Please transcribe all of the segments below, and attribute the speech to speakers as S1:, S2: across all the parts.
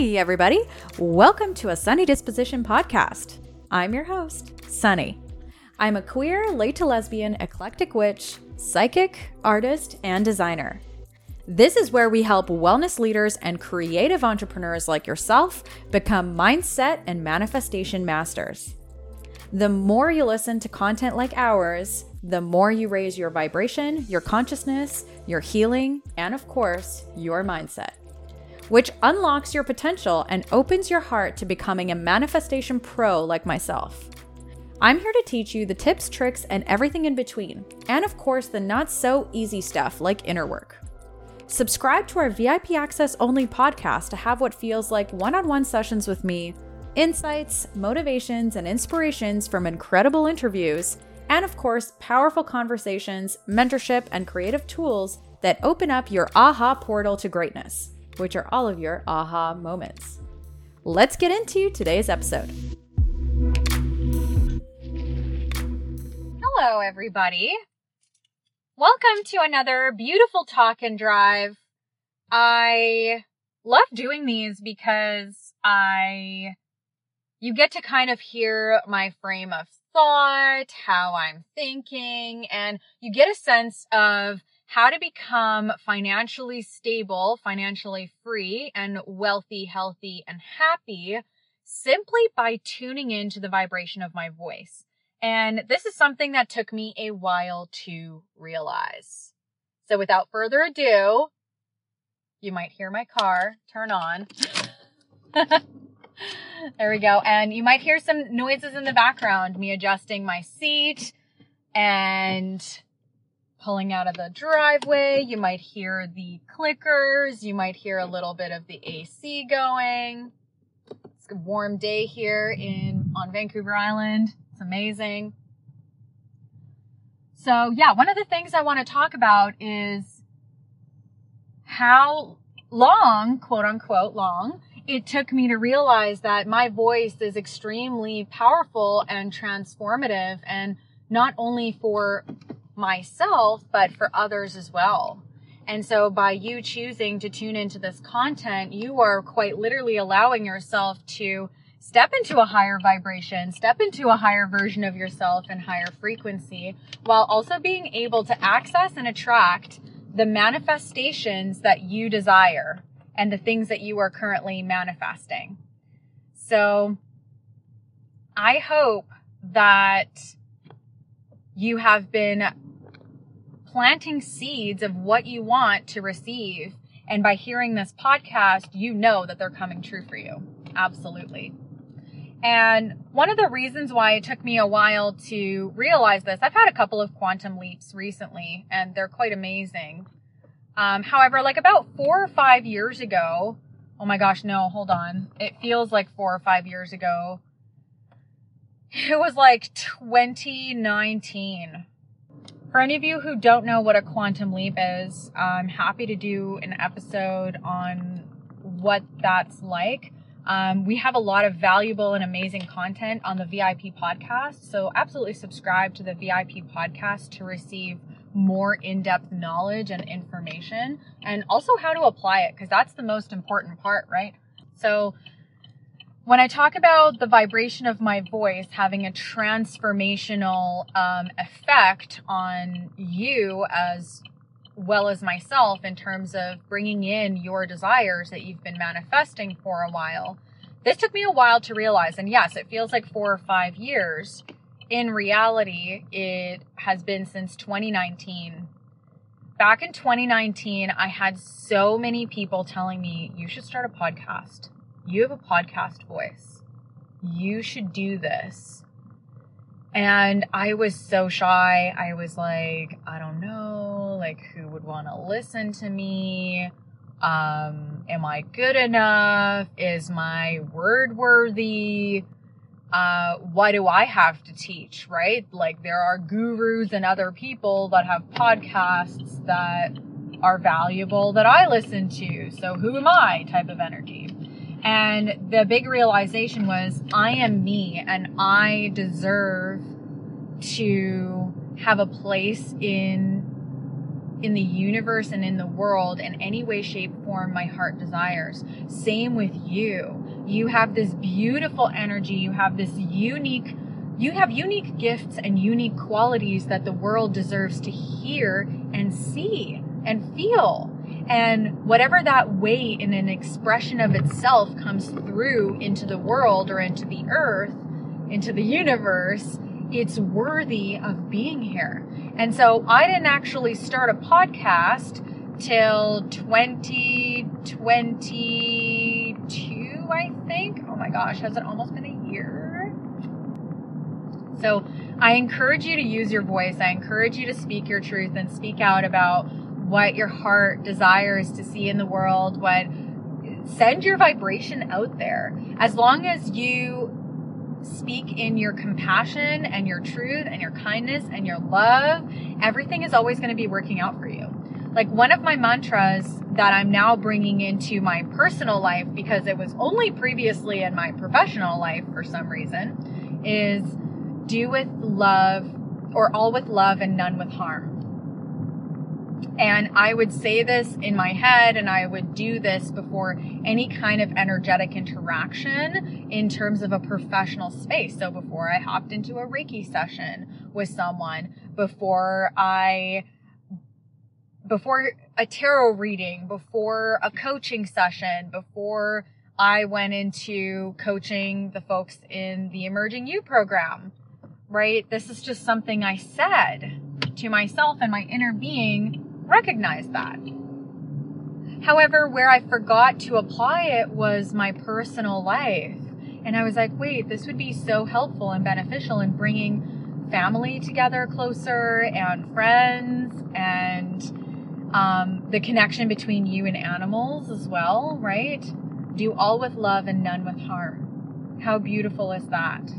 S1: Hey, everybody. Welcome to a Sunny Disposition podcast. I'm your host, Sunny. I'm a queer, late to lesbian, eclectic witch, psychic, artist, and designer. This is where we help wellness leaders and creative entrepreneurs like yourself become mindset and manifestation masters. The more you listen to content like ours, the more you raise your vibration, your consciousness, your healing, and of course, your mindset, which unlocks your potential and opens your heart to becoming a manifestation pro like myself. I'm here to teach you the tips, tricks, and everything in between, and of course, the not so easy stuff like inner work. Subscribe to our VIP access only podcast to have what feels like one on one sessions with me insights, motivations, and inspirations from incredible interviews, and of course, powerful conversations, mentorship, and creative tools that open up your aha portal to greatness, which are all of your aha moments. Let's get into today's episode. Hello, everybody. Welcome to another beautiful talk and drive. I love doing these because I you get to kind of hear my frame of thought, how I'm thinking, and you get a sense of how to become financially stable, financially free, and wealthy, healthy, and happy simply by tuning into the vibration of my voice. And this is something that took me a while to realize. So without further ado, you might hear my car turn on. there we go. And you might hear some noises in the background, me adjusting my seat and pulling out of the driveway. You might hear the clickers. You might hear a little bit of the AC going. It's a warm day here in on Vancouver Island. It's amazing. So yeah, one of the things I want to talk about is how long, quote unquote, long it took me to realize that my voice is extremely powerful and transformative and not only for myself, but for others as well. And so by you choosing to tune into this content, you are quite literally allowing yourself to step into a higher vibration, step into a higher version of yourself and higher frequency, while also being able to access and attract the manifestations that you desire and the things that you are currently manifesting. So I hope that you have been planting seeds of what you want to receive. And by hearing this podcast, you know that they're coming true for you. Absolutely. And one of the reasons why it took me a while to realize this, I've had a couple of quantum leaps recently and they're quite amazing. Um, however, like about four or five years ago, oh my gosh, no, hold on. It feels like four or five years ago. It was like 2019. For any of you who don't know what a quantum leap is, I'm happy to do an episode on what that's like. Um, we have a lot of valuable and amazing content on the VIP podcast. So absolutely subscribe to the VIP podcast to receive more in-depth knowledge and information and also how to apply it because that's the most important part, right? So when I talk about the vibration of my voice having a transformational um, effect on you as well as myself in terms of bringing in your desires that you've been manifesting for a while, this took me a while to realize. And yes, it feels like four or five years in reality, it has been since 2019. Back in 2019, I had so many people telling me, you should start a podcast. You have a podcast voice. You should do this. And I was so shy. I was like, I don't know, like who would want to listen to me? Um, am I good enough? Is my word worthy? uh, why do I have to teach, right? Like there are gurus and other people that have podcasts that are valuable that I listen to. So who am I type of energy. And the big realization was I am me and I deserve to have a place in in the universe and in the world in any way, shape, form my heart desires. Same with you. You have this beautiful energy. You have this unique, you have unique gifts and unique qualities that the world deserves to hear and see and feel. And whatever that weight in an expression of itself comes through into the world or into the earth, into the universe, it's worthy of being here. And so I didn't actually start a podcast till 2022, I think. Oh my gosh, has it almost been a year? So I encourage you to use your voice. I encourage you to speak your truth and speak out about what your heart desires to see in the world, what send your vibration out there. As long as you speak in your compassion and your truth and your kindness and your love, everything is always going to be working out for you. Like one of my mantras that I'm now bringing into my personal life because it was only previously in my professional life for some reason is do with love or all with love and none with harm. And I would say this in my head and I would do this before any kind of energetic interaction in terms of a professional space. So before I hopped into a Reiki session with someone, before I, before a tarot reading, before a coaching session, before I went into coaching the folks in the Emerging You program, right? This is just something I said to myself and my inner being recognize that. However, where I forgot to apply it was my personal life. And I was like, wait, this would be so helpful and beneficial in bringing family together closer and friends and um, the connection between you and animals as well, right? Do all with love and none with harm. How beautiful is that?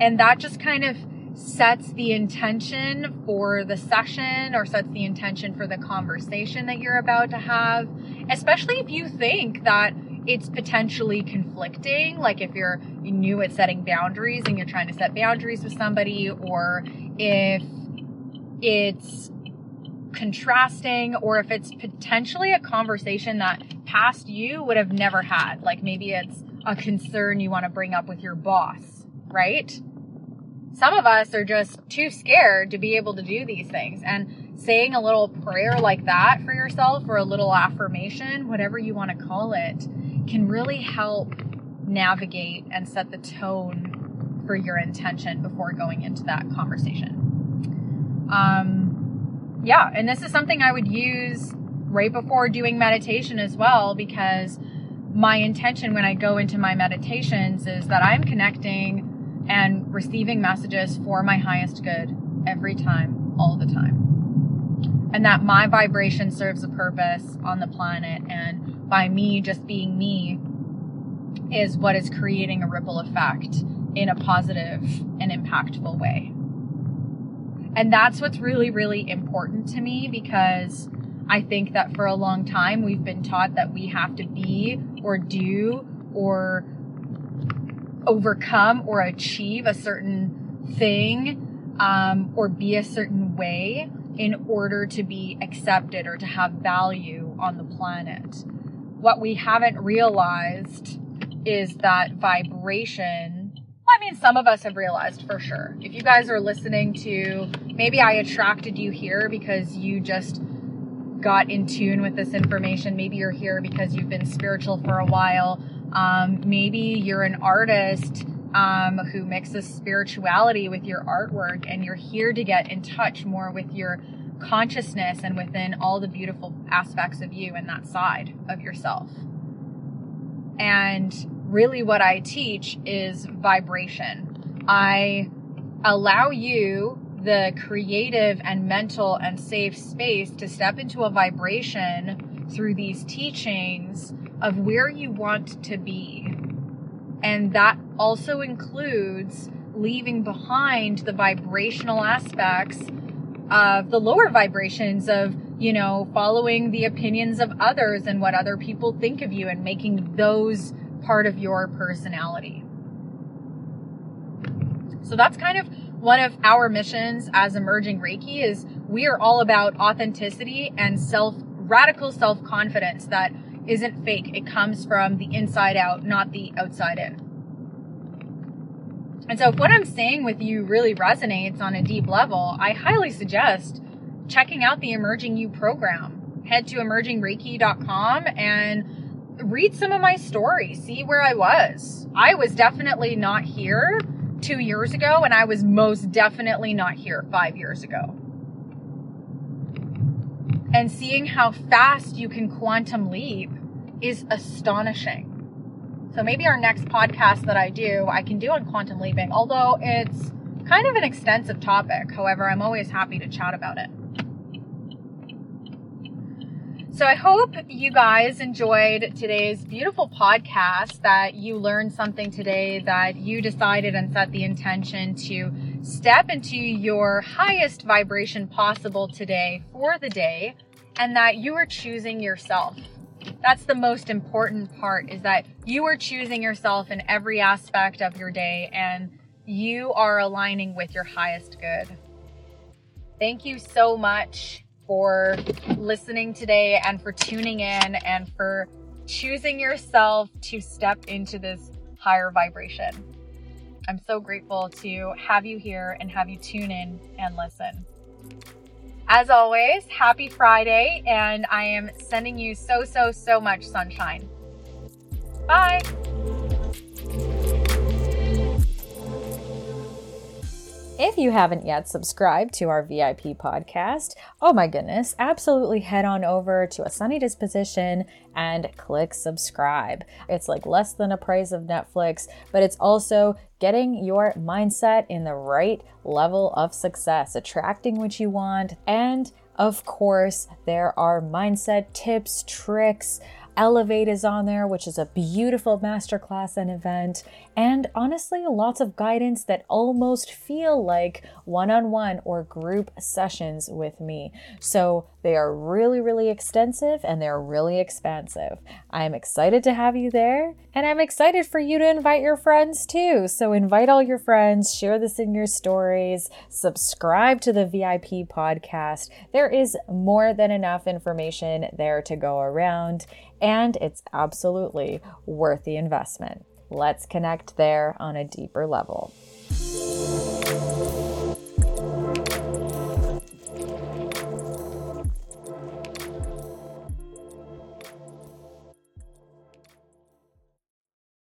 S1: And that just kind of sets the intention for the session or sets the intention for the conversation that you're about to have, especially if you think that it's potentially conflicting, like if you're new at setting boundaries and you're trying to set boundaries with somebody, or if it's contrasting, or if it's potentially a conversation that past you would have never had, like maybe it's a concern you want to bring up with your boss, right? Some of us are just too scared to be able to do these things. And saying a little prayer like that for yourself or a little affirmation, whatever you want to call it, can really help navigate and set the tone for your intention before going into that conversation. Um, yeah, and this is something I would use right before doing meditation as well because my intention when I go into my meditations is that I'm connecting and receiving messages for my highest good every time, all the time. And that my vibration serves a purpose on the planet. And by me just being me is what is creating a ripple effect in a positive and impactful way. And that's what's really, really important to me because I think that for a long time we've been taught that we have to be or do or overcome or achieve a certain thing um, or be a certain way in order to be accepted or to have value on the planet. What we haven't realized is that vibration. I mean, some of us have realized for sure. If you guys are listening to, maybe I attracted you here because you just got in tune with this information. Maybe you're here because you've been spiritual for a while. Um, maybe you're an artist um, who mixes spirituality with your artwork and you're here to get in touch more with your consciousness and within all the beautiful aspects of you and that side of yourself. And really, what I teach is vibration. I allow you the creative and mental and safe space to step into a vibration through these teachings of where you want to be. And that also includes leaving behind the vibrational aspects of the lower vibrations of, you know, following the opinions of others and what other people think of you and making those part of your personality. So that's kind of one of our missions as emerging Reiki is we are all about authenticity and self, radical self confidence that isn't fake. It comes from the inside out, not the outside in. And so if what I'm saying with you really resonates on a deep level, I highly suggest checking out the Emerging You program. Head to emergingreiki.com and read some of my stories, see where I was. I was definitely not here two years ago, and I was most definitely not here five years ago. And seeing how fast you can quantum leap is astonishing. So maybe our next podcast that I do, I can do on quantum leaping, although it's kind of an extensive topic. However, I'm always happy to chat about it. So I hope you guys enjoyed today's beautiful podcast, that you learned something today, that you decided and set the intention to step into your highest vibration possible today for the day, and that you are choosing yourself. That's the most important part is that you are choosing yourself in every aspect of your day and you are aligning with your highest good. Thank you so much for listening today and for tuning in and for choosing yourself to step into this higher vibration. I'm so grateful to have you here and have you tune in and listen. As always, happy Friday, and I am sending you so, so, so much sunshine. Bye.
S2: If you haven't yet subscribed to our VIP podcast, oh my goodness, absolutely head on over to A Sunny Disposition and click subscribe. It's like less than a price of Netflix, but it's also getting your mindset in the right level of success, attracting what you want, and of course, there are mindset tips, tricks, Elevate is on there, which is a beautiful masterclass and event, and honestly, lots of guidance that almost feel like one on one or group sessions with me. So they are really, really extensive and they're really expansive. I'm excited to have you there, and I'm excited for you to invite your friends too. So invite all your friends, share this in your stories, subscribe to the VIP podcast. There is more than enough information there to go around and it's absolutely worth the investment. Let's connect there on a deeper level.